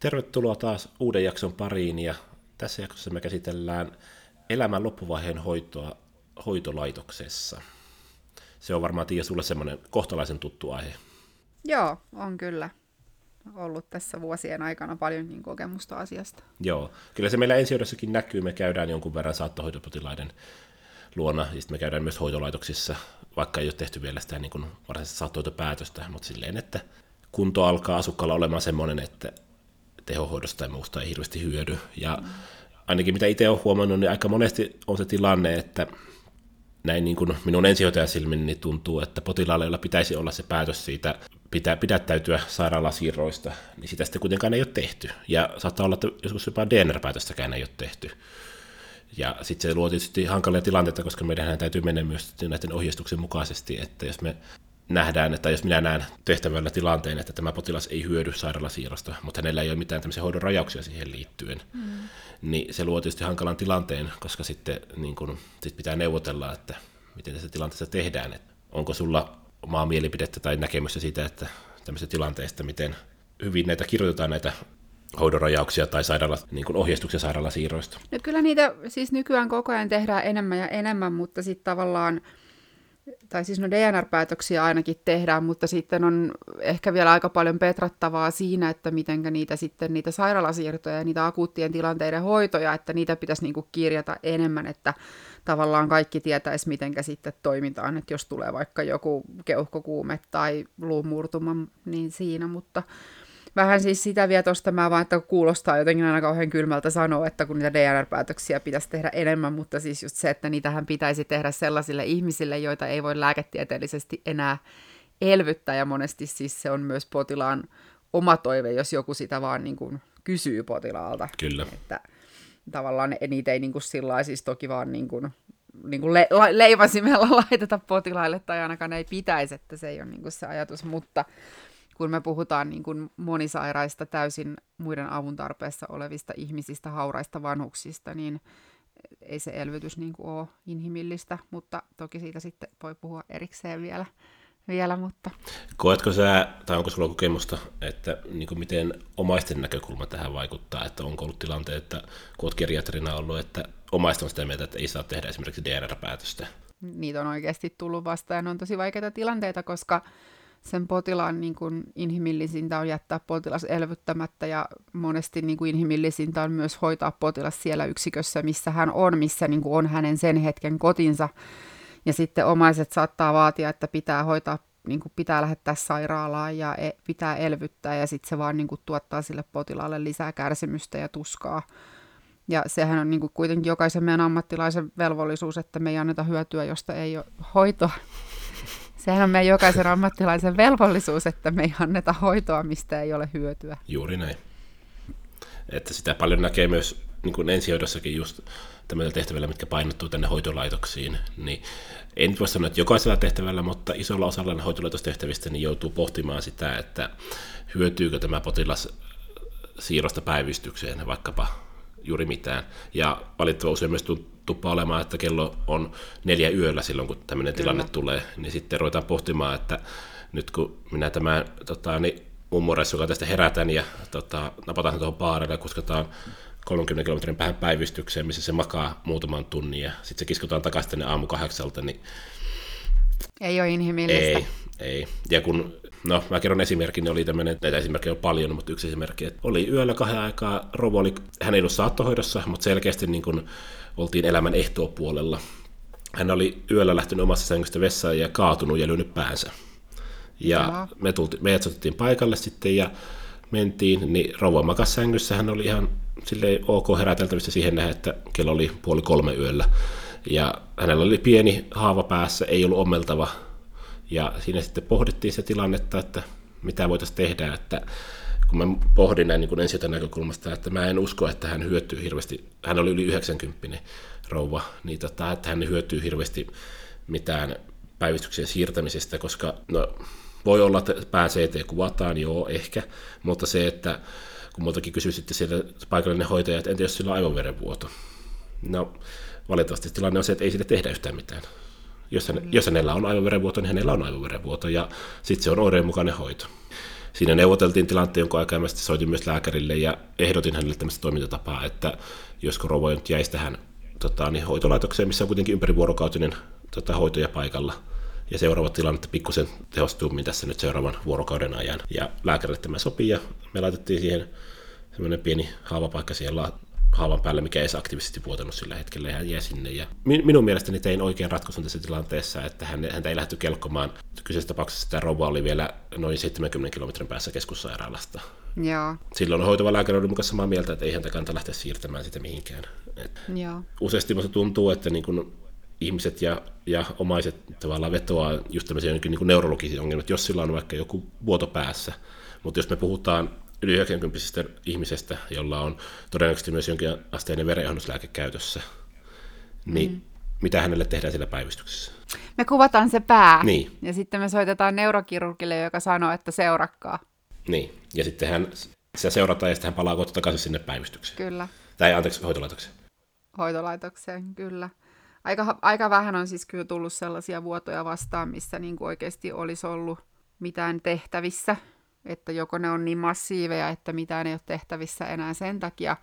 Tervetuloa taas uuden jakson pariin ja tässä jaksossa me käsitellään elämän loppuvaiheen hoitoa hoitolaitoksessa. Se on varmaan Tiia sulle semmoinen kohtalaisen tuttu aihe. Joo, on kyllä ollut tässä vuosien aikana paljonkin kokemusta asiasta. Joo, kyllä se meillä ensihoidossakin näkyy. Me käydään jonkun verran saattohoitopotilaiden luona, ja sitten me käydään myös hoitolaitoksissa, vaikka ei ole tehty vielä sitä niin varsinaista saattohoitopäätöstä, mutta silleen, että kunto alkaa asukkaalla olemaan semmoinen, että tehohoidosta ja muusta ei hirveästi hyödy. Ja mm. ainakin mitä itse olen huomannut, niin aika monesti on se tilanne, että näin niin kuin minun ensihoitajasilmin niin tuntuu, että potilaalle, jolla pitäisi olla se päätös siitä pitää pidättäytyä sairaalasiirroista, niin sitä sitten kuitenkaan ei ole tehty. Ja saattaa olla, että joskus jopa DNR-päätöstäkään ei ole tehty. Ja sitten se luo tietysti hankalia tilanteita, koska meidän täytyy mennä myös näiden ohjeistuksen mukaisesti, että jos me nähdään, että jos minä näen tehtävällä tilanteen, että tämä potilas ei hyödy sairaalasiirrosta, mutta hänellä ei ole mitään tämmöisiä hoidon rajauksia siihen liittyen, mm. niin se luo tietysti hankalan tilanteen, koska sitten niin kun, sit pitää neuvotella, että miten tässä tilanteessa tehdään. Että onko sulla omaa mielipidettä tai näkemystä siitä, että tämmöisestä tilanteesta, miten hyvin näitä kirjoitetaan näitä hoidon rajauksia tai sairaala, niin kuin ohjeistuksia sairaalasiirroista? No kyllä niitä siis nykyään koko ajan tehdään enemmän ja enemmän, mutta sitten tavallaan tai siis no DNR-päätöksiä ainakin tehdään, mutta sitten on ehkä vielä aika paljon petrattavaa siinä, että miten niitä sitten niitä sairaalasiirtoja ja niitä akuuttien tilanteiden hoitoja, että niitä pitäisi niin kuin kirjata enemmän, että tavallaan kaikki tietäisi, miten sitten toimitaan, että jos tulee vaikka joku keuhkokuume tai luumurtuma, niin siinä, mutta vähän siis sitä vielä tuosta mä vaan, että kuulostaa jotenkin aina kauhean kylmältä sanoa, että kun niitä DNR-päätöksiä pitäisi tehdä enemmän, mutta siis just se, että niitähän pitäisi tehdä sellaisille ihmisille, joita ei voi lääketieteellisesti enää elvyttää, ja monesti siis se on myös potilaan oma toive, jos joku sitä vaan niin kuin kysyy potilaalta. Kyllä. Että tavallaan niitä ei niin kuin sillä siis toki vaan niin kuin, niin kuin le- leivasimella laiteta potilaille, tai ainakaan ei pitäisi, että se ei ole niin kuin se ajatus, mutta kun me puhutaan niin kuin monisairaista, täysin muiden avun tarpeessa olevista ihmisistä, hauraista vanhuksista, niin ei se elvytys niin kuin ole inhimillistä, mutta toki siitä sitten voi puhua erikseen vielä. vielä mutta... Koetko sä, tai onko sulla kokemusta, että niin kuin miten omaisten näkökulma tähän vaikuttaa, että onko ollut tilanteet, että kun olet geriatrina ollut, että omaiset on sitä mieltä, että ei saa tehdä esimerkiksi DNR-päätöstä? Niitä on oikeasti tullut vastaan ja ne on tosi vaikeita tilanteita, koska sen potilaan niin kuin inhimillisintä on jättää potilas elvyttämättä ja monesti niin kuin inhimillisintä on myös hoitaa potilas siellä yksikössä, missä hän on, missä niin kuin on hänen sen hetken kotinsa. Ja sitten omaiset saattaa vaatia, että pitää hoitaa, niin kuin pitää lähettää sairaalaan ja e- pitää elvyttää ja sitten se vaan niin kuin tuottaa sille potilaalle lisää kärsimystä ja tuskaa. Ja sehän on niin kuin kuitenkin jokaisen meidän ammattilaisen velvollisuus, että me ei anneta hyötyä, josta ei ole hoitoa. Sehän on meidän jokaisen ammattilaisen velvollisuus, että me ei anneta hoitoa, mistä ei ole hyötyä. Juuri näin. Että sitä paljon näkee myös niin kuin ensihoidossakin just tämmöisillä tehtävillä, mitkä painottuu tänne hoitolaitoksiin, niin en voi sanoa, että jokaisella tehtävällä, mutta isolla osalla hoitolaitostehtävistä niin joutuu pohtimaan sitä, että hyötyykö tämä potilas siirrosta päivystykseen vaikkapa juuri mitään. Ja valitettava usein myös tuppaa olemaan, että kello on neljä yöllä silloin, kun tämmöinen Kyllä. tilanne tulee, niin sitten ruvetaan pohtimaan, että nyt kun minä tämän tota, niin mummoreissa, joka tästä herätän ja tota, napataan tuohon baarille ja kusketaan 30 kilometrin päähän päivystykseen, missä se makaa muutaman tunnin ja sitten se kiskotaan takaisin tänne aamu kahdeksalta, niin ei ole inhimillistä. Ei, ei. Ja kun No, mä kerron esimerkin, oli tämmöinen, näitä esimerkkejä on paljon, mutta yksi esimerkki, että oli yöllä kahden aikaa, Rovo oli, hän ei ollut saattohoidossa, mutta selkeästi niin kuin oltiin elämän ehtoopuolella. Hän oli yöllä lähtenyt omassa sängystä vessaan ja kaatunut ja lyönyt päänsä. Ja me, tulti, me otettiin paikalle sitten ja mentiin, niin rouva makas sängyssä, hän oli ihan silleen ok heräteltävissä siihen nähdä, että kello oli puoli kolme yöllä. Ja hänellä oli pieni haava päässä, ei ollut ommeltava, ja siinä sitten pohdittiin se tilannetta, että mitä voitaisiin tehdä, että kun mä pohdin näin niin ensi näkökulmasta, että mä en usko, että hän hyötyy hirveästi, hän oli yli 90 rouva, niin tota, että hän hyötyy hirveästi mitään päivystyksen siirtämisestä, koska no, voi olla, että pää CT kuvataan, joo, ehkä, mutta se, että kun multakin kysyi sitten siellä paikallinen hoitaja, että entä jos sillä on aivoverenvuoto? No, valitettavasti tilanne on se, että ei sille tehdä yhtään mitään. Jos, hän, jos hänellä on aivoverenvuoto, niin hänellä on aivoverenvuoto, ja sitten se on oireen mukainen hoito. siinä neuvoteltiin tilanteen jonkun aikaa, ja soitin myös lääkärille ja ehdotin hänelle tämmöistä toimintatapaa, että josko rouva nyt jäisi tähän tota, niin hoitolaitokseen, missä on kuitenkin ympärivuorokautinen tota, hoitoja paikalla, ja seuraava tilanne pikkusen tehostuu tässä nyt seuraavan vuorokauden ajan. Ja lääkärille tämä sopii, ja me laitettiin siihen semmoinen pieni haavapaikka siellä haavan päälle, mikä ei se aktiivisesti vuotanut sillä hetkellä, ja hän jäi sinne. Ja minun mielestäni tein oikein ratkaisun tässä tilanteessa, että hän, häntä ei lähty kelkkomaan. Kyseisessä tapauksessa tämä rouva oli vielä noin 70 kilometrin päässä keskussairaalasta. Joo. Silloin hoitava lääkäri oli mukaan samaa mieltä, että ei häntä kannata lähteä siirtämään sitä mihinkään. Et Joo. Useasti minusta tuntuu, että niin kun ihmiset ja, ja omaiset tavallaan vetoaa just tämmöisiä niin neurologisia ongelmia, jos sillä on vaikka joku vuoto päässä. Mutta jos me puhutaan yli 90 ihmisestä, jolla on todennäköisesti myös jonkin asteinen verenjohdoslääke käytössä, niin mm. mitä hänelle tehdään siellä päivystyksessä? Me kuvataan se pää, Niin. ja sitten me soitetaan neurokirurgille, joka sanoo, että seurakkaa. Niin, ja sitten hän, sitä seurataan ja sitten hän palaa kohta takaisin sinne päivystykseen. Kyllä, Tai anteeksi, hoitolaitokseen. hoitolaitokseen, kyllä. Aika, aika vähän on siis kyllä tullut sellaisia vuotoja vastaan, missä niin kuin oikeasti olisi ollut mitään tehtävissä. Että joko ne on niin massiiveja, että mitään ei ole tehtävissä enää sen takia,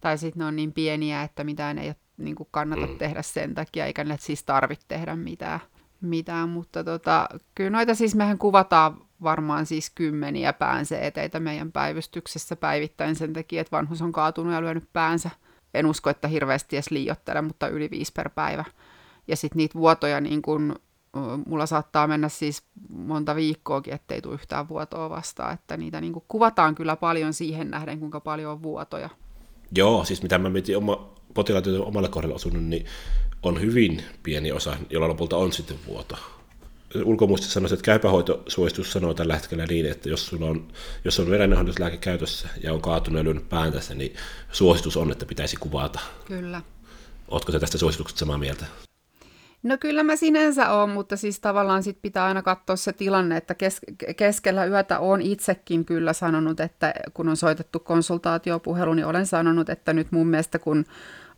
tai sitten ne on niin pieniä, että mitään ei ole, niin kuin kannata mm. tehdä sen takia, eikä ne siis tarvitse tehdä mitään. mitään. Mutta tota, kyllä noita siis mehän kuvataan varmaan siis kymmeniä päänseeteitä meidän päivystyksessä päivittäin sen takia, että vanhus on kaatunut ja lyönyt päänsä. En usko, että hirveästi edes liiottele, mutta yli viisi per päivä. Ja sitten niitä vuotoja, niin kun, mulla saattaa mennä siis monta viikkoakin, ettei tule yhtään vuotoa vastaan. Että niitä niin kuvataan kyllä paljon siihen nähden, kuinka paljon on vuotoja. Joo, siis mitä mä mietin oma, potilaat, joita omalle kohdalle osunut, niin on hyvin pieni osa, jolla lopulta on sitten vuoto. Ulkomuistissa sanoisin, että käypähoitosuositus sanoo tällä hetkellä niin, että jos, sulla on, jos on verenhoidoslääke käytössä ja on kaatunut ja lyönyt pään tässä, niin suositus on, että pitäisi kuvata. Kyllä. Oletko se tästä suosituksesta samaa mieltä? No kyllä mä sinänsä oon, mutta siis tavallaan sit pitää aina katsoa se tilanne, että kes- keskellä yötä on itsekin kyllä sanonut, että kun on soitettu konsultaatiopuhelu, niin olen sanonut, että nyt mun mielestä kun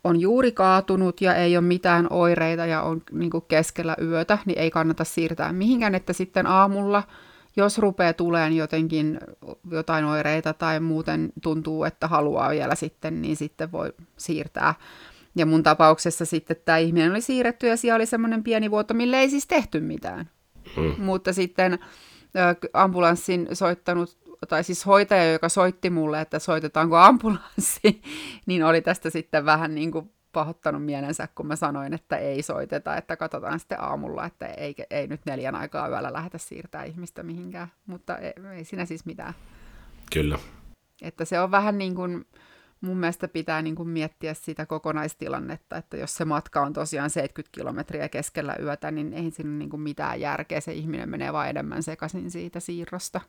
on juuri kaatunut ja ei ole mitään oireita ja on niin keskellä yötä, niin ei kannata siirtää mihinkään, että sitten aamulla, jos rupeaa tuleen jotenkin jotain oireita tai muuten tuntuu, että haluaa vielä sitten, niin sitten voi siirtää. Ja mun tapauksessa sitten tämä ihminen oli siirretty ja siellä oli semmoinen pieni vuoto, mille ei siis tehty mitään. Hmm. Mutta sitten ambulanssin soittanut, tai siis hoitaja, joka soitti mulle, että soitetaanko ambulanssi, niin oli tästä sitten vähän niin kuin pahoittanut mielensä, kun mä sanoin, että ei soiteta, että katsotaan sitten aamulla, että ei, ei nyt neljän aikaa yöllä lähdetä siirtää ihmistä mihinkään, mutta ei, ei siinä siis mitään. Kyllä. Että se on vähän niin kuin, mun mielestä pitää niin kuin miettiä sitä kokonaistilannetta, että jos se matka on tosiaan 70 kilometriä keskellä yötä, niin ei siinä niin kuin mitään järkeä. Se ihminen menee vaan enemmän sekaisin siitä siirrosta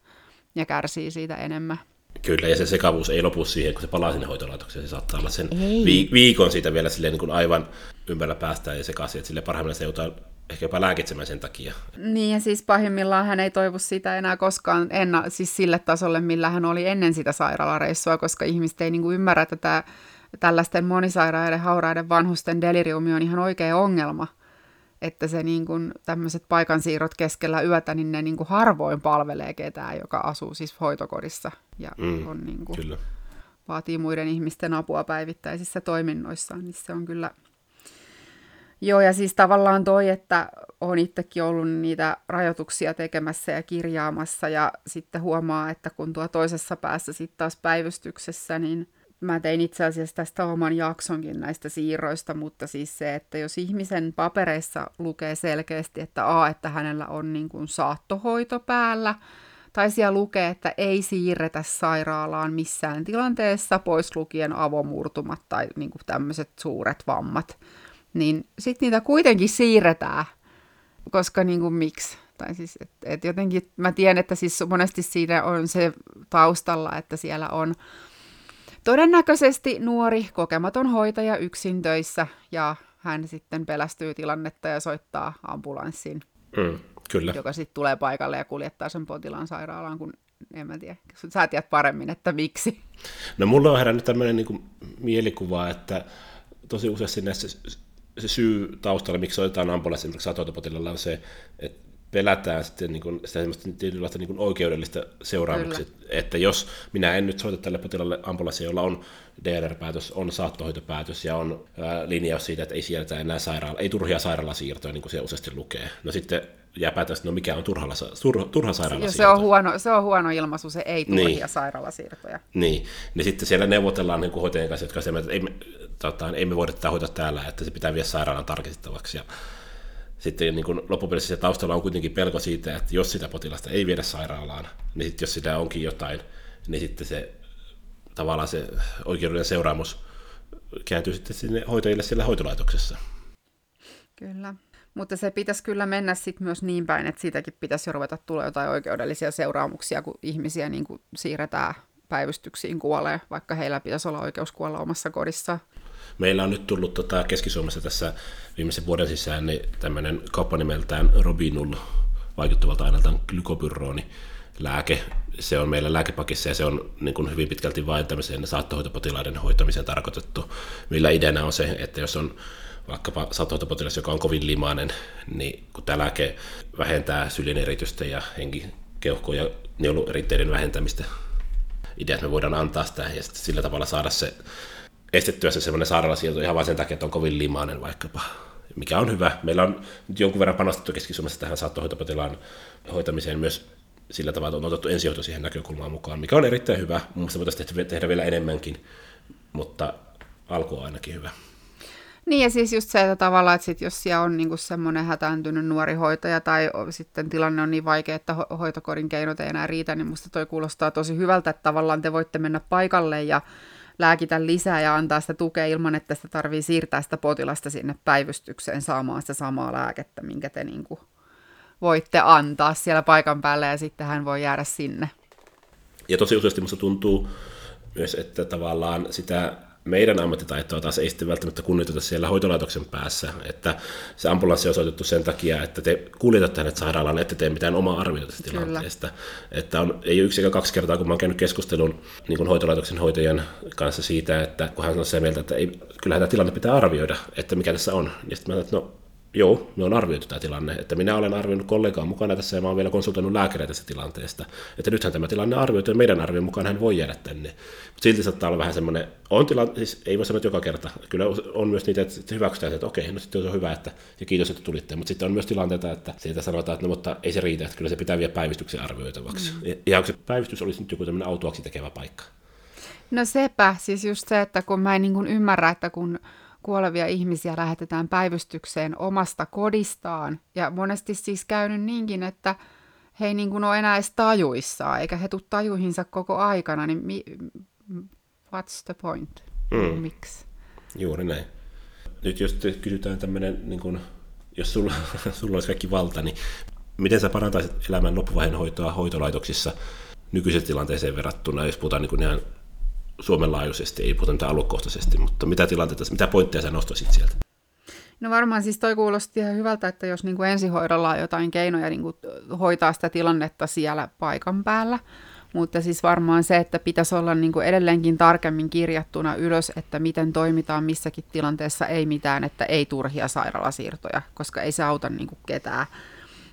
ja kärsii siitä enemmän. Kyllä, ja se sekavuus ei lopu siihen, kun se palaa sinne hoitolaitokseen. Se saattaa olla sen vi- viikon siitä vielä silleen niin kuin aivan ympällä päästä ja sekaisin, että sille parhaimmillaan se joutuu ehkä jopa lääkitsemään sen takia. Niin, ja siis pahimmillaan hän ei toivu sitä enää koskaan enna, siis sille tasolle, millä hän oli ennen sitä sairaalareissua, koska ihmiset ei niin kuin ymmärrä, että tämä, tällaisten monisairaiden, hauraiden vanhusten deliriumi on ihan oikea ongelma. Että se niin kuin, tämmöiset paikansiirrot keskellä yötä, niin ne niin kuin harvoin palvelee ketään, joka asuu siis hoitokodissa ja Mm, on niin kuin, Kyllä. vaatii muiden ihmisten apua päivittäisissä toiminnoissaan, niin se on kyllä... Joo, ja siis tavallaan toi, että olen itsekin ollut niitä rajoituksia tekemässä ja kirjaamassa, ja sitten huomaa, että kun tuo toisessa päässä sitten taas päivystyksessä, niin mä tein itse asiassa tästä oman jaksonkin näistä siirroista, mutta siis se, että jos ihmisen papereissa lukee selkeästi, että A, että hänellä on niin kuin saattohoito päällä, tai siellä lukee, että ei siirretä sairaalaan missään tilanteessa, pois lukien avomurtumat tai niin kuin tämmöiset suuret vammat, niin sitten niitä kuitenkin siirretään, koska niin kuin miksi? Tai siis, et, et jotenkin mä tiedän, että siis monesti siinä on se taustalla, että siellä on todennäköisesti nuori, kokematon hoitaja yksin töissä, ja hän sitten pelästyy tilannetta ja soittaa ambulanssin Mm, kyllä. joka sitten tulee paikalle ja kuljettaa sen potilaan sairaalaan, kun en mä tiedä, sä tiedät paremmin, että miksi. No mulla on herännyt tämmöinen niin mielikuva, että tosi useasti näissä se syy taustalla, miksi otetaan ambulanssi esimerkiksi saattohoitopotilaalla on se, että pelätään sitten niin kuin, sitä semmoista tietynlaista niin kuin oikeudellista seuraamuksia. Että jos minä en nyt soita tälle potilaalle ambulanssia, jolla on DNR-päätös, on saattohoitopäätös ja on ää, linjaus siitä, että ei sieltä enää sairaala, ei turhia sairaalasiirtoja, niin kuin se useasti lukee. No sitten jää päätös, no mikä on turhalla, turha, turha sairaalasiirto. se on, huono, se on huono ilmaisu, se ei turhia niin. sairaalasiirtoja. Niin, niin sitten siellä neuvotellaan niin hoitajien kanssa, jotka sanoo, että ei me, tota, ei me voida tätä hoitaa täällä, että se pitää viedä sairaalan tarkistettavaksi. Ja sitten niin kuin loppupeleissä se taustalla on kuitenkin pelko siitä, että jos sitä potilasta ei viedä sairaalaan, niin sitten jos sitä onkin jotain, niin sitten se tavallaan se oikeudellinen seuraamus kääntyy sitten sinne hoitajille siellä hoitolaitoksessa. Kyllä. Mutta se pitäisi kyllä mennä sitten myös niin päin, että siitäkin pitäisi jo ruveta tulla jotain oikeudellisia seuraamuksia, kun ihmisiä niin kuin siirretään päivystyksiin kuolee, vaikka heillä pitäisi olla oikeus kuolla omassa kodissaan. Meillä on nyt tullut tota Keski-Suomessa tässä viimeisen vuoden sisään niin tämmöinen kauppa nimeltään Robinul, vaikuttavalta aineeltaan glykopyrrooni lääke. Se on meillä lääkepakissa ja se on niin kuin hyvin pitkälti vain tämmöiseen saattohoitopotilaiden hoitamiseen tarkoitettu, millä ideana on se, että jos on vaikkapa saattohoitopotilas, joka on kovin limainen, niin kun tämä lääke vähentää syljen eritystä ja henki, keuhko- ja nielueritteiden vähentämistä, idea, että me voidaan antaa sitä ja sillä tavalla saada se estettyä se semmoinen sairaalasiirto ihan vain sen takia, että on kovin limainen vaikkapa, mikä on hyvä. Meillä on nyt jonkun verran panostettu Keski-Suomessa tähän saattohoitopotilaan hoitamiseen myös sillä tavalla, että on otettu ensihoito siihen näkökulmaan mukaan, mikä on erittäin hyvä. Mun mielestä voitaisiin tehdä vielä enemmänkin, mutta alku on ainakin hyvä. Niin ja siis just se, että tavallaan, että sit jos siellä on niinku semmoinen hätääntynyt nuori hoitaja tai sitten tilanne on niin vaikea, että ho- hoitokodin keinot ei enää riitä, niin musta toi kuulostaa tosi hyvältä, että tavallaan te voitte mennä paikalle ja lääkitä lisää ja antaa sitä tukea ilman, että sitä tarvii siirtää sitä potilasta sinne päivystykseen saamaan sitä samaa lääkettä, minkä te niin kuin voitte antaa siellä paikan päällä ja sitten hän voi jäädä sinne. Ja tosi useasti minusta tuntuu myös, että tavallaan sitä meidän ammattitaitoa taas ei sitten välttämättä kunnioiteta siellä hoitolaitoksen päässä, että se ambulanssi on osoitettu sen takia, että te kuljetatte hänet sairaalaan, ette tee mitään omaa arviota tästä tilanteesta. Että on, ei yksi eikä kaksi kertaa, kun mä oon käynyt keskustelun niin kuin hoitolaitoksen hoitajan kanssa siitä, että kun hän on se mieltä, että ei, kyllähän tämä tilanne pitää arvioida, että mikä tässä on. Ja sitten mä sanoin, että no Joo, me on arvioitu tämä tilanne. Että minä olen arvioinut kollegaa mukana tässä ja mä olen vielä konsultoinut lääkäriä tästä tilanteesta. Että nythän tämä tilanne arvioitu ja meidän arvion mukaan hän voi jäädä tänne. Mutta silti saattaa olla vähän semmoinen, on tilanne, siis ei voi sanoa että joka kerta. Kyllä on myös niitä, että hyväksytään, että okei, no sitten on hyvä, että, ja kiitos, että tulitte. Mutta sitten on myös tilanteita, että sieltä sanotaan, että no mutta ei se riitä, että kyllä se pitää vielä päivystyksen arvioitavaksi. Mm. Ja onko se päivystys olisi nyt joku tämmöinen autuaksi tekevä paikka? No sepä, siis just se, että kun mä en niin ymmärrä, että kun kuolevia ihmisiä lähetetään päivystykseen omasta kodistaan. Ja monesti siis käynyt niinkin, että he ei niin kuin ole enää edes tajuissaan, eikä he tule tajuihinsa koko aikana, niin mi- what's the point? Mm. Miksi? Juuri näin. Nyt jos te kysytään tämmöinen, niin kun, jos sulla, sulla olisi kaikki valta, niin miten sä parantaisit elämän loppuvaiheen hoitoa hoitolaitoksissa nykyiseen tilanteeseen verrattuna, jos puhutaan niin kuin ihan Suomen laajuisesti, ei puhuta mitään aluekohtaisesti, mutta mitä tilanteita, mitä pointteja sä nostaisit sieltä? No varmaan siis toi kuulosti ihan hyvältä, että jos niin kuin ensihoidolla on jotain keinoja niin kuin hoitaa sitä tilannetta siellä paikan päällä, mutta siis varmaan se, että pitäisi olla niin kuin edelleenkin tarkemmin kirjattuna ylös, että miten toimitaan missäkin tilanteessa, ei mitään, että ei turhia sairaalasiirtoja, koska ei se auta niin kuin ketään.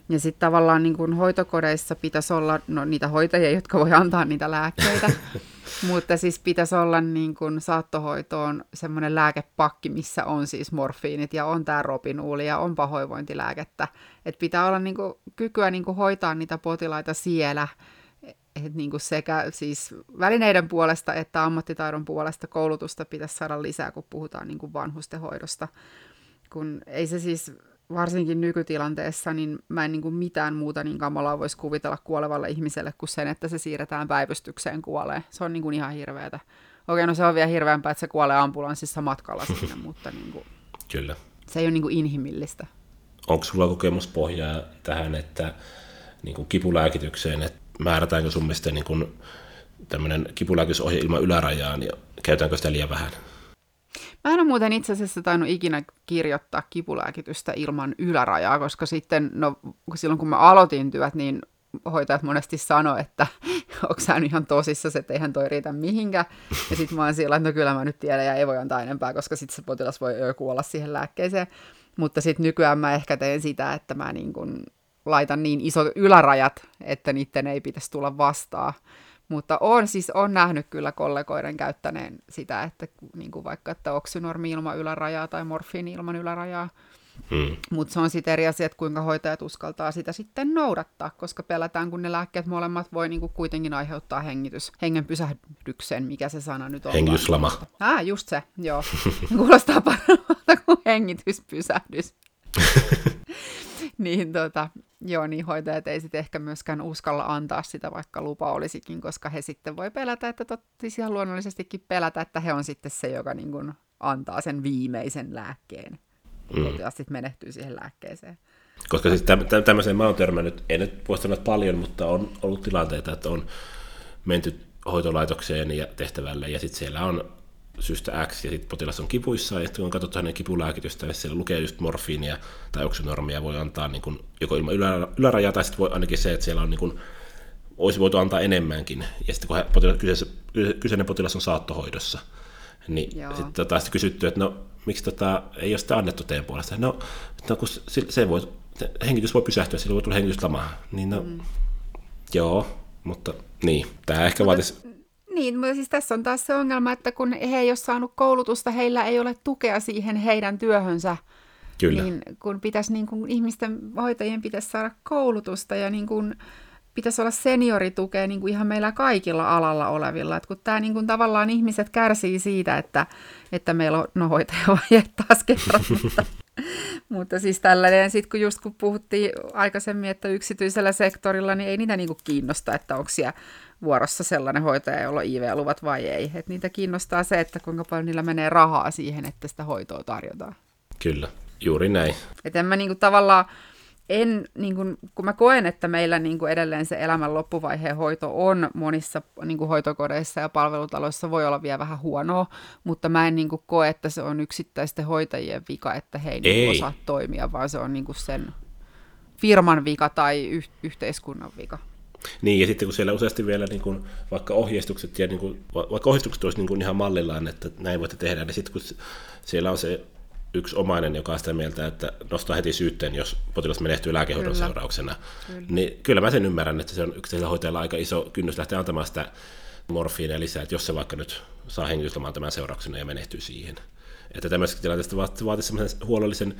Ja sitten tavallaan niin kuin hoitokodeissa pitäisi olla no, niitä hoitajia, jotka voi antaa niitä lääkkeitä, mutta siis pitäisi olla niin kuin saattohoitoon semmoinen lääkepakki, missä on siis morfiinit ja on tämä ropinuuli ja on pahoinvointilääkettä. Et pitää olla niin kuin kykyä niin kuin hoitaa niitä potilaita siellä, et niin kuin sekä siis välineiden puolesta että ammattitaidon puolesta koulutusta pitäisi saada lisää, kun puhutaan niin kuin vanhustenhoidosta. Kun ei se siis varsinkin nykytilanteessa, niin mä en niin kuin mitään muuta niin kamalaa voisi kuvitella kuolevalle ihmiselle kuin sen, että se siirretään päivystykseen kuolee. Se on niin kuin ihan hirveätä. Okei, no se on vielä hirveämpää, että se kuolee ambulanssissa matkalla sinne, mutta niin kuin, Kyllä. se ei ole niin kuin inhimillistä. Onko sulla kokemuspohjaa tähän, että niin kuin kipulääkitykseen, että määrätäänkö sun mielestä niin kuin tämmöinen kipulääkitysohje ilman ylärajaa, niin käytetäänkö sitä liian vähän? Mä en ole muuten itse asiassa tainnut ikinä kirjoittaa kipulääkitystä ilman ylärajaa, koska sitten, no silloin kun mä aloitin työt, niin hoitajat monesti sanoi, että onko sä ihan tosissa, että eihän toi riitä mihinkään. Ja sitten mä oon siellä, että no kyllä mä nyt tiedän ja ei voi antaa enempää, koska sitten se potilas voi jo kuolla siihen lääkkeeseen. Mutta sitten nykyään mä ehkä teen sitä, että mä niin kun laita niin isot ylärajat, että niiden ei pitäisi tulla vastaan. Mutta on siis on nähnyt kyllä kollegoiden käyttäneen sitä, että niin kuin vaikka että oksynormi ilman ylärajaa tai morfiini ilman ylärajaa. Hmm. Mutta se on sitten eri asia, että kuinka hoitajat uskaltaa sitä sitten noudattaa, koska pelätään, kun ne lääkkeet molemmat voi niinku kuitenkin aiheuttaa hengitys, hengen pysähdyksen, mikä se sana nyt on. Hengityslama. Ah, just se, joo. Kuulostaa paremmalta kuin hengityspysähdys. Niin tota, joo, niin hoitajat ei sitten ehkä myöskään uskalla antaa sitä, vaikka lupa olisikin, koska he sitten voi pelätä, että totti ihan luonnollisestikin pelätä, että he on sitten se, joka niin kuin antaa sen viimeisen lääkkeen. Mm. Potilas sitten menehtyy siihen lääkkeeseen. Koska siis tä- tämmöiseen mä oon törmännyt, en nyt voi sanoa paljon, mutta on ollut tilanteita, että on menty hoitolaitokseen ja tehtävälle, ja sitten siellä on syystä X, ja sitten potilas on kipuissa, ja kun on katsottu hänen kipulääkitystä, ja siellä lukee just morfiinia tai oksynormia, voi antaa niin kuin, joko ilman ylärajaa, tai sitten voi ainakin se, että siellä on niin kuin, olisi voitu antaa enemmänkin, ja sitten kun he, potilas, kyseisen, kyseinen potilas on saattohoidossa, niin sitten tota, sit kysytty, että no miksi tota, ei ole sitä annettu teidän puolesta. No, no kun se, se voi, hengitys voi pysähtyä, sillä voi tulla hengityslama. Niin no, mm. joo, mutta niin, tämä ehkä vaatisi niin, mutta siis tässä on taas se ongelma, että kun he ei ole saanut koulutusta, heillä ei ole tukea siihen heidän työhönsä. Kyllä. Niin kun pitäisi, niin kun ihmisten hoitajien pitäisi saada koulutusta ja niin kun pitäisi olla senioritukea niin kuin ihan meillä kaikilla alalla olevilla. Et kun tämä niin kuin tavallaan ihmiset kärsii siitä, että, että meillä on no hoitajavaje taas kerran, mutta, mutta siis tällainen, sit kun just kun puhuttiin aikaisemmin, että yksityisellä sektorilla, niin ei niitä niin kuin kiinnosta, että onko siellä vuorossa sellainen hoitaja, jolla on IV-luvat vai ei. Et niitä kiinnostaa se, että kuinka paljon niillä menee rahaa siihen, että sitä hoitoa tarjotaan. Kyllä, juuri näin. Et en mä niinku tavallaan, en, niin kun, kun mä koen, että meillä niin kuin edelleen se elämän loppuvaiheen hoito on monissa niin kuin hoitokodeissa ja palvelutaloissa voi olla vielä vähän huonoa, mutta mä en niin kuin koe, että se on yksittäisten hoitajien vika, että he ei, ei. osaa toimia, vaan se on niin kuin sen firman vika tai y- yhteiskunnan vika. Niin, ja sitten kun siellä useasti vielä niin kuin, vaikka ohjeistukset, ja niin kuin, vaikka ohjeistukset olisi niin kuin ihan mallillaan, että näin voitte tehdä, niin sitten kun siellä on se yksi omainen, joka on sitä mieltä, että nostaa heti syytteen, jos potilas menehtyy lääkehoidon kyllä. seurauksena, kyllä. niin kyllä mä sen ymmärrän, että se on yksittäisellä hoitajalla aika iso kynnys lähteä antamaan sitä morfiinia lisää, että jos se vaikka nyt saa hengityslomaan tämän seurauksena ja menehtyy siihen. Että tämmöisestä tilanteesta vaatii semmoisen huolellisen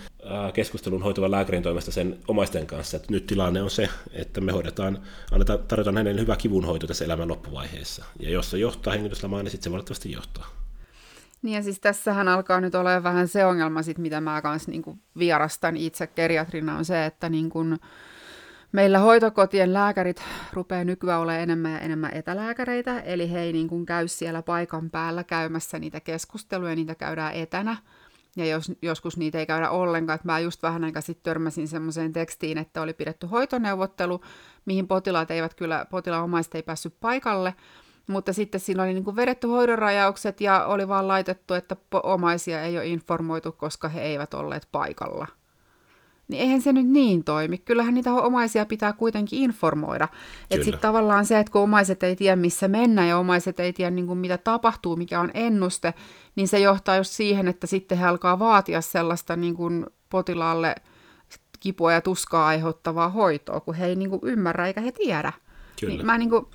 keskustelun hoitavan lääkärin toimesta sen omaisten kanssa, että nyt tilanne on se, että me hoidetaan, annetaan, tarjotaan hänelle hyvä kivunhoito tässä elämän loppuvaiheessa. Ja jos se johtaa hengityslamaan, niin sitten se valitettavasti johtaa. Niin ja siis tässähän alkaa nyt olla vähän se ongelma, sit, mitä mä kanssa niin vierastan itse geriatrina, on se, että niin kuin, meillä hoitokotien lääkärit rupeaa nykyään olemaan enemmän ja enemmän etälääkäreitä, eli he ei niin kuin käy siellä paikan päällä käymässä niitä keskusteluja, niitä käydään etänä. Ja jos, joskus niitä ei käydä ollenkaan, että mä just vähän aika sitten törmäsin semmoiseen tekstiin, että oli pidetty hoitoneuvottelu, mihin potilaat eivät kyllä, potilaan omaiset ei päässyt paikalle, mutta sitten siinä oli niin kuin vedetty hoidonrajaukset ja oli vaan laitettu, että omaisia ei ole informoitu, koska he eivät olleet paikalla. Niin eihän se nyt niin toimi. Kyllähän niitä omaisia pitää kuitenkin informoida. Että sitten tavallaan se, että kun omaiset ei tiedä missä mennä ja omaiset ei tiedä niin kuin mitä tapahtuu, mikä on ennuste, niin se johtaa just siihen, että sitten he alkaa vaatia sellaista niin kuin potilaalle kipua ja tuskaa aiheuttavaa hoitoa, kun he ei niin kuin ymmärrä eikä he tiedä. Kyllä. Niin mä niin kuin,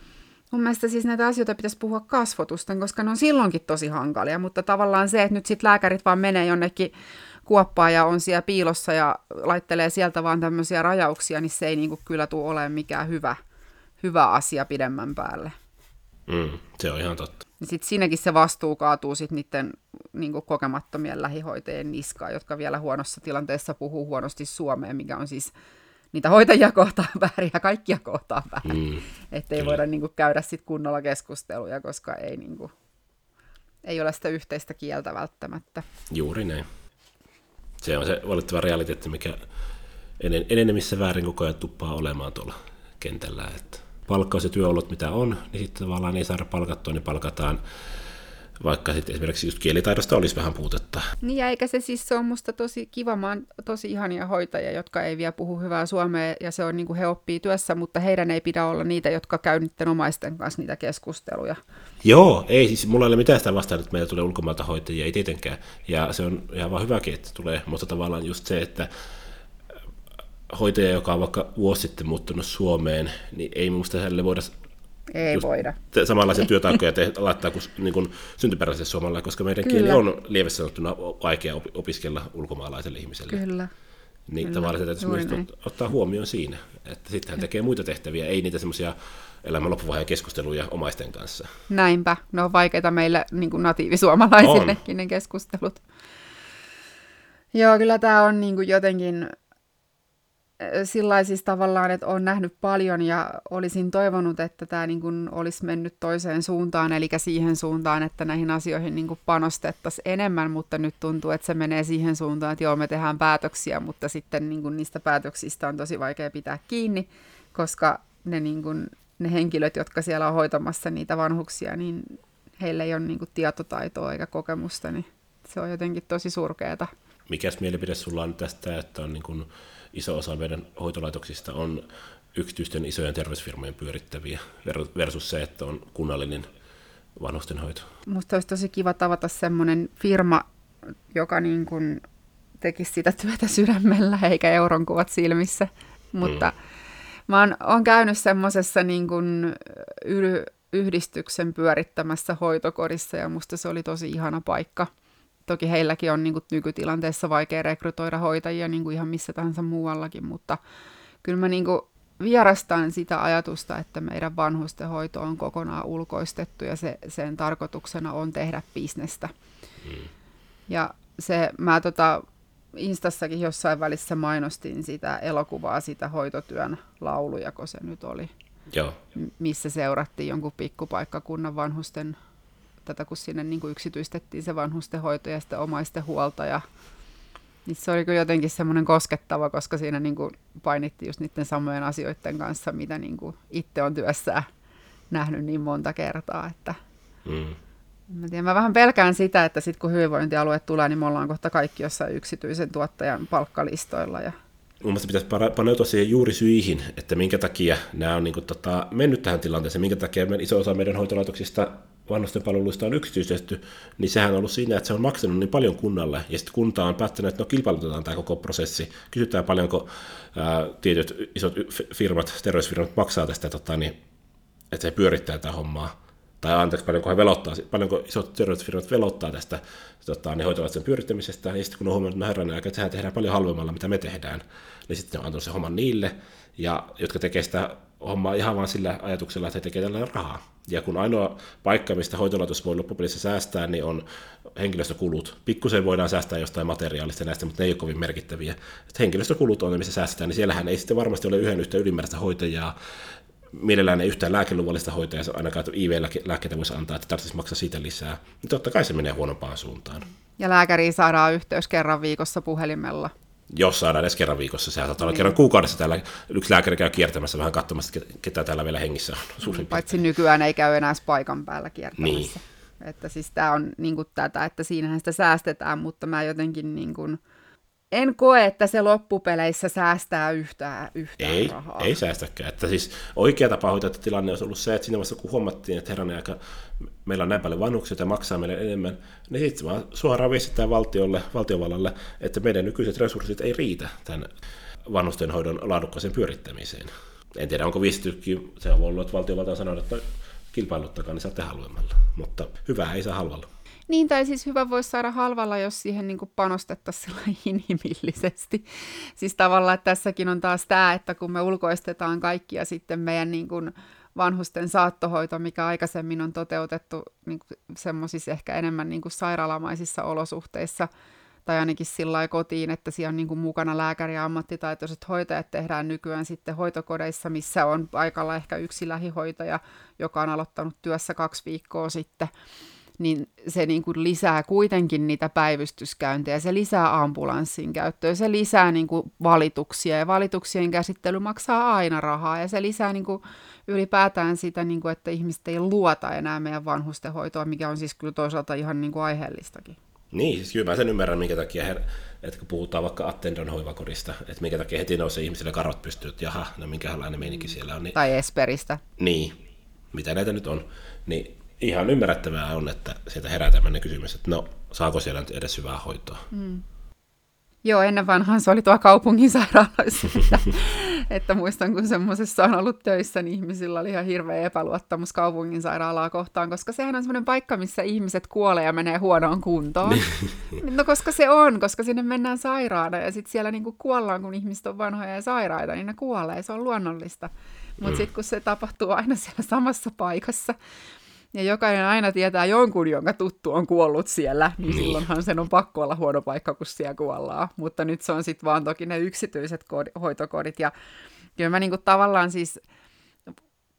Mun mielestä siis näitä asioita pitäisi puhua kasvotusten, koska ne on silloinkin tosi hankalia, mutta tavallaan se, että nyt sitten lääkärit vaan menee jonnekin kuoppaan ja on siellä piilossa ja laittelee sieltä vaan tämmöisiä rajauksia, niin se ei niinku kyllä tule olemaan mikään hyvä, hyvä asia pidemmän päälle. Mm, se on ihan totta. Niin sitten siinäkin se vastuu kaatuu sitten niiden niin kokemattomien lähihoitajien niskaan, jotka vielä huonossa tilanteessa puhuu huonosti suomeen, mikä on siis niitä hoitajia kohtaan väärin ja kaikkia kohtaan väärin. Mm, Että ei voida niin kuin, käydä sit kunnolla keskusteluja, koska ei, niin kuin, ei ole sitä yhteistä kieltä välttämättä. Juuri näin. Se on se valittava realiteetti, mikä enen, enenemissä väärin koko ajan tuppaa olemaan tuolla kentällä. Että palkkaus ja työolot mitä on, niin sitten tavallaan ei saada palkattua, niin palkataan vaikka sitten esimerkiksi just kielitaidosta olisi vähän puutetta. Niin, eikä se siis se on musta tosi kiva, mä oon tosi ihania hoitajia, jotka ei vielä puhu hyvää suomea, ja se on niin kuin he oppii työssä, mutta heidän ei pidä olla niitä, jotka käy niiden omaisten kanssa niitä keskusteluja. Joo, ei siis mulla ei ole mitään sitä vastaan, että meillä tulee ulkomailta hoitajia, ei tietenkään, ja se on ihan vaan hyväkin, että tulee, mutta tavallaan just se, että hoitaja, joka on vaikka vuosi sitten muuttunut Suomeen, niin ei minusta hänelle voida ei just voida. te- samanlaisia työtaakkoja te- laittaa kuin niin kuin syntyperäiselle suomalaiselle, koska meidän Kyllä. kieli on lievästi sanottuna vaikea opi- opiskella ulkomaalaiselle ihmiselle. Kyllä. Niin Kyllä, tavallaan se täytyisi myös ottaa huomioon siinä, että sitten hän tekee muita tehtäviä, ei niitä semmoisia elämän loppuvaiheen keskusteluja omaisten kanssa. Näinpä. Ne on vaikeita meille niin kuin natiivisuomalaisillekin ne keskustelut. Joo, kyllä tämä on niin kuin jotenkin sillä siis tavallaan, että olen nähnyt paljon ja olisin toivonut, että tämä niin kuin olisi mennyt toiseen suuntaan, eli siihen suuntaan, että näihin asioihin niin kuin panostettaisiin enemmän, mutta nyt tuntuu, että se menee siihen suuntaan, että joo, me tehdään päätöksiä, mutta sitten niin kuin niistä päätöksistä on tosi vaikea pitää kiinni, koska ne, niin kuin, ne henkilöt, jotka siellä on hoitamassa niitä vanhuksia, niin heillä ei ole niin kuin tietotaitoa eikä kokemusta, niin se on jotenkin tosi surkeata. Mikäs mielipide sulla on tästä, että on niin kuin iso osa meidän hoitolaitoksista on yksityisten isojen terveysfirmojen pyörittäviä ver- versus se, että on kunnallinen vanhustenhoito? Musta olisi tosi kiva tavata semmoinen firma, joka niin kuin tekisi sitä työtä sydämellä eikä euronkuvat silmissä. Mutta mm. mä oon, oon käynyt semmoisessa niin kuin yhdistyksen pyörittämässä hoitokodissa ja musta se oli tosi ihana paikka. Toki heilläkin on niin kuin nykytilanteessa vaikea rekrytoida hoitajia niin kuin ihan missä tahansa muuallakin, mutta kyllä mä niin kuin vierastan sitä ajatusta, että meidän vanhustenhoito on kokonaan ulkoistettu ja se, sen tarkoituksena on tehdä bisnestä. Mm. Ja se, mä tota, Instassakin jossain välissä mainostin sitä elokuvaa, sitä hoitotyön laulujako se nyt oli, Joo, missä seurattiin jonkun pikkupaikkakunnan vanhusten, tätä kun sinne niin kuin yksityistettiin se vanhustenhoito ja sitten omaisten huolta ja niin se oli kyllä jotenkin semmoinen koskettava, koska siinä niin kuin painittiin just niiden samojen asioiden kanssa, mitä niin kuin itse on työssään nähnyt niin monta kertaa, että mm. Mä, tiedän, mä vähän pelkään sitä, että sitten kun hyvinvointialue tulee, niin me ollaan kohta kaikki jossain yksityisen tuottajan palkkalistoilla. Ja... Mun mielestä pitäisi paneutua siihen juuri syihin, että minkä takia nämä on niin kuin, tota, mennyt tähän tilanteeseen, minkä takia iso osa meidän hoitolaitoksista vanhusten palveluista on yksityistetty, niin sehän on ollut siinä, että se on maksanut niin paljon kunnalle, ja sitten kunta on päättänyt, että no kilpailutetaan tämä koko prosessi, kysytään paljonko ää, tietyt isot firmat, terveysfirmat maksaa tästä, tota, niin, että se pyörittää tätä hommaa, tai anteeksi, paljonko, he velottaa, paljonko isot terveysfirmat velottaa tästä tota, niin hoitolaitoksen pyörittämisestä, ja sitten kun on huomannut, että no herranen aika, että tehdään paljon halvemmalla, mitä me tehdään, niin sitten on antanut se homman niille, ja jotka tekee sitä hommaa ihan vaan sillä ajatuksella, että he tekevät tällä rahaa. Ja kun ainoa paikka, mistä hoitolaitos voi loppupelissä säästää, niin on henkilöstökulut. Pikkusen voidaan säästää jostain materiaalista näistä, mutta ne ei ole kovin merkittäviä. Et henkilöstökulut on ne, missä säästetään, niin siellähän ei sitten varmasti ole yhden yhtä ylimääräistä hoitajaa, mielellään ei yhtään lääkeluvallista hoitajaa ainakaan IV-lääkkeitä voisi antaa, että tarvitsisi maksaa siitä lisää. Niin totta kai se menee huonompaan suuntaan. ja lääkäriin saadaan yhteys kerran viikossa puhelimella. Jos saadaan edes kerran viikossa, sehän saattaa olla kerran kuukaudessa täällä yksi lääkäri käy kiertämässä vähän katsomassa, ke- ketä täällä vielä hengissä on. Suurin Paitsi nykyään ei käy enää paikan päällä kiertämässä. Niin. Että siis tämä on niin tätä, että siinähän sitä säästetään, mutta mä jotenkin niin kuin, en koe, että se loppupeleissä säästää yhtään, yhtään Ei, rahaa. ei säästäkään. Että siis oikea tapa hoitaa tätä tilanne olisi ollut se, että siinä vaiheessa kun huomattiin, että herranen aika, meillä on näin paljon vanhuksia ja maksaa meille enemmän, niin sitten vaan suoraan viestittää valtiolle, valtiovallalle, että meidän nykyiset resurssit ei riitä tämän vanhustenhoidon laadukkaaseen pyörittämiseen. En tiedä, onko viestitykin, se on ollut, että valtiovalta on sanonut, että kilpailuttakaa, niin saatte halvemmalla. Mutta hyvää ei saa halvalla. Niin, tai siis hyvä voisi saada halvalla, jos siihen niin panostettaisiin inhimillisesti. Siis tavallaan, että tässäkin on taas tämä, että kun me ulkoistetaan kaikki ja sitten meidän niin kuin vanhusten saattohoito, mikä aikaisemmin on toteutettu niin semmoisissa ehkä enemmän niin kuin sairaalamaisissa olosuhteissa, tai ainakin sillä kotiin, että siellä on niin kuin mukana lääkäri ja ammattitaitoiset hoitajat tehdään nykyään sitten hoitokodeissa, missä on paikalla ehkä yksi lähihoitaja, joka on aloittanut työssä kaksi viikkoa sitten niin se niin kuin lisää kuitenkin niitä päivystyskäyntejä, se lisää ambulanssin käyttöä, se lisää niin kuin valituksia ja valituksien käsittely maksaa aina rahaa ja se lisää niin kuin ylipäätään sitä, niin kuin, että ihmiset ei luota enää meidän vanhustenhoitoa, mikä on siis kyllä toisaalta ihan niin kuin aiheellistakin. Niin, siis kyllä mä sen ymmärrän, minkä takia, her, että kun puhutaan vaikka Attendon hoivakodista, että minkä takia heti nousee ihmisille karvat pystyy, että jaha, no minkälainen meininki siellä on. Niin, Tai Esperistä. niin, mitä näitä nyt on, niin ihan ymmärrettävää on, että sieltä herää tämmöinen kysymys, että no, saako siellä nyt edes hyvää hoitoa? Mm. Joo, ennen vanhaan se oli tuo kaupungin sairaaloissa, että, että muistan, kun semmoisessa on ollut töissä, niin ihmisillä oli ihan hirveä epäluottamus kaupungin sairaalaa kohtaan, koska sehän on semmoinen paikka, missä ihmiset kuolee ja menee huonoon kuntoon. Niin. no koska se on, koska sinne mennään sairaana ja sitten siellä niinku kuollaan, kun ihmiset on vanhoja ja sairaita, niin ne kuolee, se on luonnollista. Mutta mm. sitten kun se tapahtuu aina siellä samassa paikassa, ja jokainen aina tietää jonkun, jonka tuttu on kuollut siellä, niin, niin. silloinhan sen on pakko olla huono paikka, kun siellä kuollaan. Mutta nyt se on sitten vaan toki ne yksityiset koodi, hoitokodit. Ja kyllä mä niinku tavallaan siis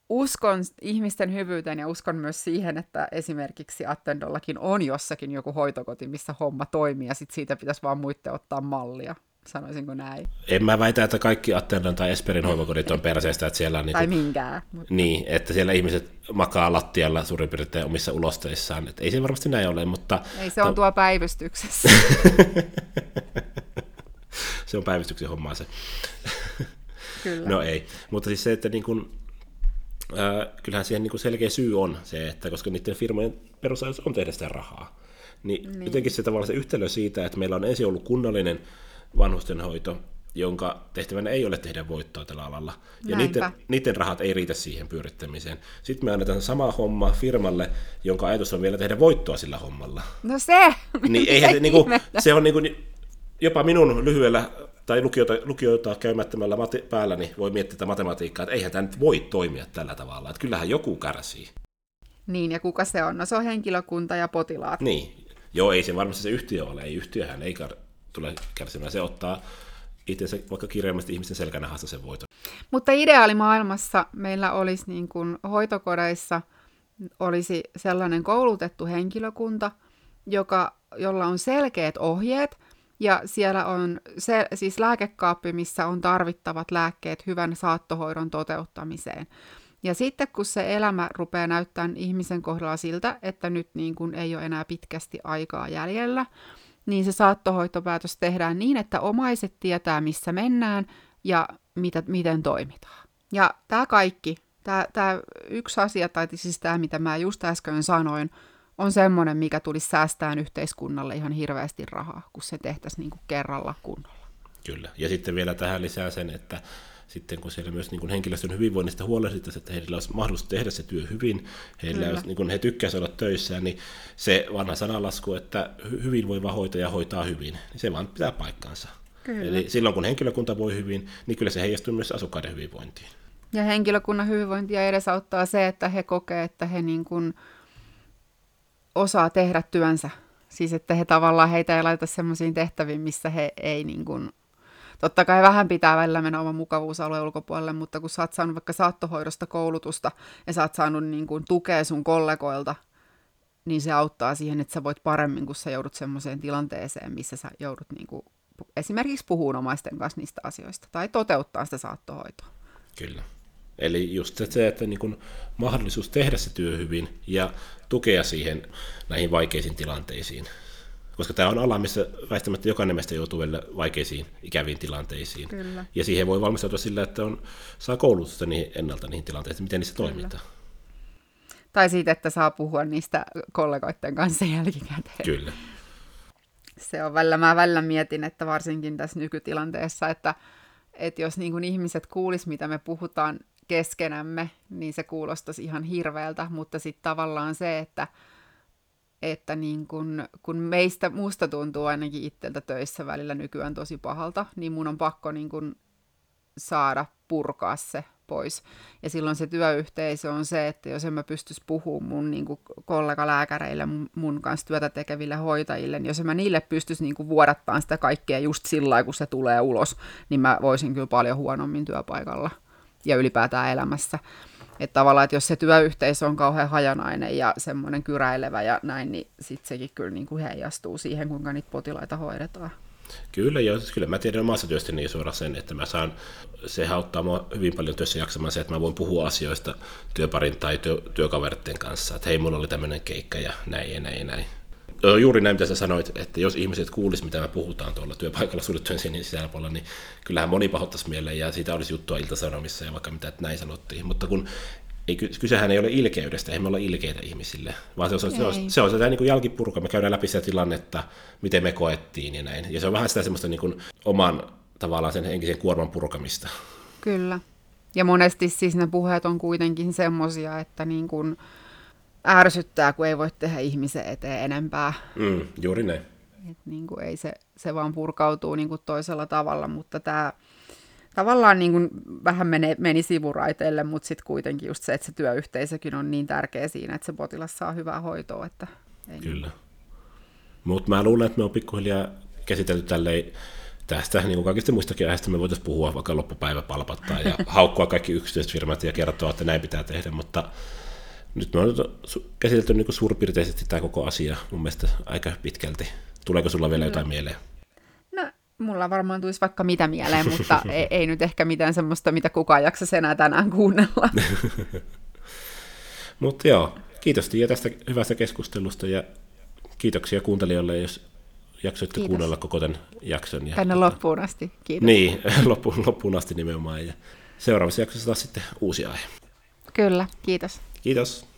uskon ihmisten hyvyyteen ja uskon myös siihen, että esimerkiksi Attendollakin on jossakin joku hoitokoti, missä homma toimii, ja sitten siitä pitäisi vaan muiden ottaa mallia sanoisinko näin. En mä väitä, että kaikki Attendon tai Esperin hoivakodit on perseestä, että siellä on... Niin tai minkään. Mutta... Niin, että siellä ihmiset makaa lattialla suurin piirtein omissa ulosteissaan. Että ei se varmasti näin ole, mutta... Ei, se on tuo päivystyksessä. se on päivystyksen hommaa se. Kyllä. No ei, mutta siis se, että niin kun, äh, kyllähän siihen niin selkeä syy on se, että koska niiden firmojen perusajatus on tehdä sitä rahaa, niin, niin. jotenkin se tavallaan se yhtälö siitä, että meillä on ensin ollut kunnallinen vanhustenhoito, jonka tehtävänä ei ole tehdä voittoa tällä alalla. Ja niiden, niiden rahat ei riitä siihen pyörittämiseen. Sitten me annetaan sama homma firmalle, jonka ajatus on vielä tehdä voittoa sillä hommalla. No se! Niin eihän se, niinku, se on niinku, jopa minun lyhyellä tai lukiota, lukiota käymättömällä mate, päällä niin voi miettiä tätä matematiikkaa, että eihän tämä nyt voi toimia tällä tavalla. Että kyllähän joku kärsii. Niin, ja kuka se on? No se on henkilökunta ja potilaat. Niin. Joo, ei se varmasti se yhtiö ole. Ei yhtiöhän ei tule kärsimään. Se ottaa itsensä vaikka kirjaimesti ihmisten selkänahasta sen voiton. Mutta ideaalimaailmassa meillä olisi niin kuin hoitokodeissa olisi sellainen koulutettu henkilökunta, joka, jolla on selkeät ohjeet, ja siellä on se, siis lääkekaappi, missä on tarvittavat lääkkeet hyvän saattohoidon toteuttamiseen. Ja sitten kun se elämä rupeaa näyttämään ihmisen kohdalla siltä, että nyt niin kuin ei ole enää pitkästi aikaa jäljellä, niin se saattohoitopäätös tehdään niin, että omaiset tietää, missä mennään ja mitä, miten toimitaan. Ja tämä kaikki, tämä yksi asia, tai siis tämä, mitä mä just äsken sanoin, on semmoinen, mikä tulisi säästään yhteiskunnalle ihan hirveästi rahaa, kun se tehtäisiin niin kuin kerralla kunnolla. Kyllä, ja sitten vielä tähän lisää sen, että sitten kun siellä myös niin kuin henkilöstön hyvinvoinnista huolehdittaisiin, että heillä olisi mahdollisuus tehdä se työ hyvin, heillä olisi, niin kuin he tykkäisivät olla töissä, niin se vanha sanalasku, että hyvinvoiva hoitaja hoitaa hyvin, niin se vaan pitää paikkansa. Kyllä. Eli silloin kun henkilökunta voi hyvin, niin kyllä se heijastuu myös asukkaiden hyvinvointiin. Ja henkilökunnan hyvinvointia edesauttaa se, että he kokee, että he niin kuin osaa tehdä työnsä. Siis että he tavallaan heitä ei laita sellaisiin tehtäviin, missä he ei niin kuin Totta kai vähän pitää välillä mennä oman mukavuusalueen ulkopuolelle, mutta kun sä oot saanut vaikka saattohoidosta koulutusta ja sä oot saanut niin kuin, tukea sun kollegoilta, niin se auttaa siihen, että sä voit paremmin, kun sä joudut semmoiseen tilanteeseen, missä sä joudut niin kuin, esimerkiksi puhumaan omaisten kanssa niistä asioista tai toteuttaa sitä saattohoitoa. Kyllä. Eli just se, että niin kuin mahdollisuus tehdä se työ hyvin ja tukea siihen näihin vaikeisiin tilanteisiin koska tämä on ala, missä väistämättä jokainen meistä joutuu vielä vaikeisiin, ikäviin tilanteisiin. Kyllä. Ja siihen voi valmistautua sillä, että on, saa koulutusta niihin, ennalta niihin tilanteisiin, miten niissä Kyllä. toimitaan. Tai siitä, että saa puhua niistä kollegoiden kanssa jälkikäteen. Kyllä. Se on välillä, mä välillä mietin, että varsinkin tässä nykytilanteessa, että, että jos niin kuin ihmiset kuulis, mitä me puhutaan keskenämme, niin se kuulostaisi ihan hirveältä, mutta sitten tavallaan se, että, että niin kun, kun meistä, musta tuntuu ainakin itseltä töissä välillä nykyään tosi pahalta, niin mun on pakko niin kun saada purkaa se pois. Ja silloin se työyhteisö on se, että jos en mä pystyisi puhumaan mun niin kollega-lääkäreille, mun, kanssa työtä tekeville hoitajille, niin jos en mä niille pystyisi niin vuodattaan sitä kaikkea just sillä kun se tulee ulos, niin mä voisin kyllä paljon huonommin työpaikalla ja ylipäätään elämässä. Että tavallaan, että jos se työyhteisö on kauhean hajanainen ja semmoinen kyräilevä ja näin, niin sitten sekin kyllä niin kuin heijastuu siihen, kuinka niitä potilaita hoidetaan. Kyllä, ja kyllä mä tiedän omassa työstäni niin suoraan sen, että mä saan, se auttaa mua hyvin paljon työssä jaksamaan se, että mä voin puhua asioista työparin tai työ, työkaveritten kanssa, että hei, mulla oli tämmöinen keikka ja näin ja näin ja näin. Juuri näin, mitä sä sanoit, että jos ihmiset kuulis, mitä me puhutaan tuolla työpaikalla suljettujen sinne sisällä puolella, niin kyllähän moni pahoittaisi mieleen ja siitä olisi juttua iltasanomissa ja vaikka mitä, että näin sanottiin. Mutta kun ei, kysehän ei ole ilkeydestä, ei me olla ilkeitä ihmisille, vaan se on, se on, se on sitä niin kuin jälkipurka, me käydään läpi sitä tilannetta, miten me koettiin ja näin. Ja se on vähän sitä semmoista niin kuin oman tavallaan sen henkisen kuorman purkamista. Kyllä. Ja monesti siis ne puheet on kuitenkin semmosia, että niin kun ärsyttää, kun ei voi tehdä ihmisen eteen enempää. Mm, juuri näin. Et niin kuin ei se, se vaan purkautuu niin kuin toisella tavalla, mutta tämä tavallaan niin kuin vähän meni, meni sivuraiteille, mutta sitten kuitenkin just se, että se työyhteisökin on niin tärkeä siinä, että se potilas saa hyvää hoitoa. Että ei Kyllä. Mutta mä luulen, että me on pikkuhiljaa käsitelty tälleen tästä, niin kuin kaikista muistakin aiheista me voitaisiin puhua vaikka loppupäivä palpattaa ja haukkua kaikki yksityiset firmat ja kertoa, että näin pitää tehdä, mutta nyt me on käsitelty niin suurpiirteisesti tämä koko asia mun mielestä aika pitkälti. Tuleeko sulla vielä jotain mieleen? No, mulla varmaan tulisi vaikka mitä mieleen, mutta ei, ei nyt ehkä mitään semmoista, mitä kukaan jaksaisi enää tänään kuunnella. Mutta joo, kiitos Tiia tästä hyvästä keskustelusta ja kiitoksia kuuntelijoille, jos jaksoitte Kiitos. kuunnella koko tämän jakson. Ja, Tänne loppuun asti. Kiitos. Niin, loppuun, loppuun asti nimenomaan. Ja seuraavassa jaksossa taas sitten uusi aihe. Kyllä, kiitos. Kiitos.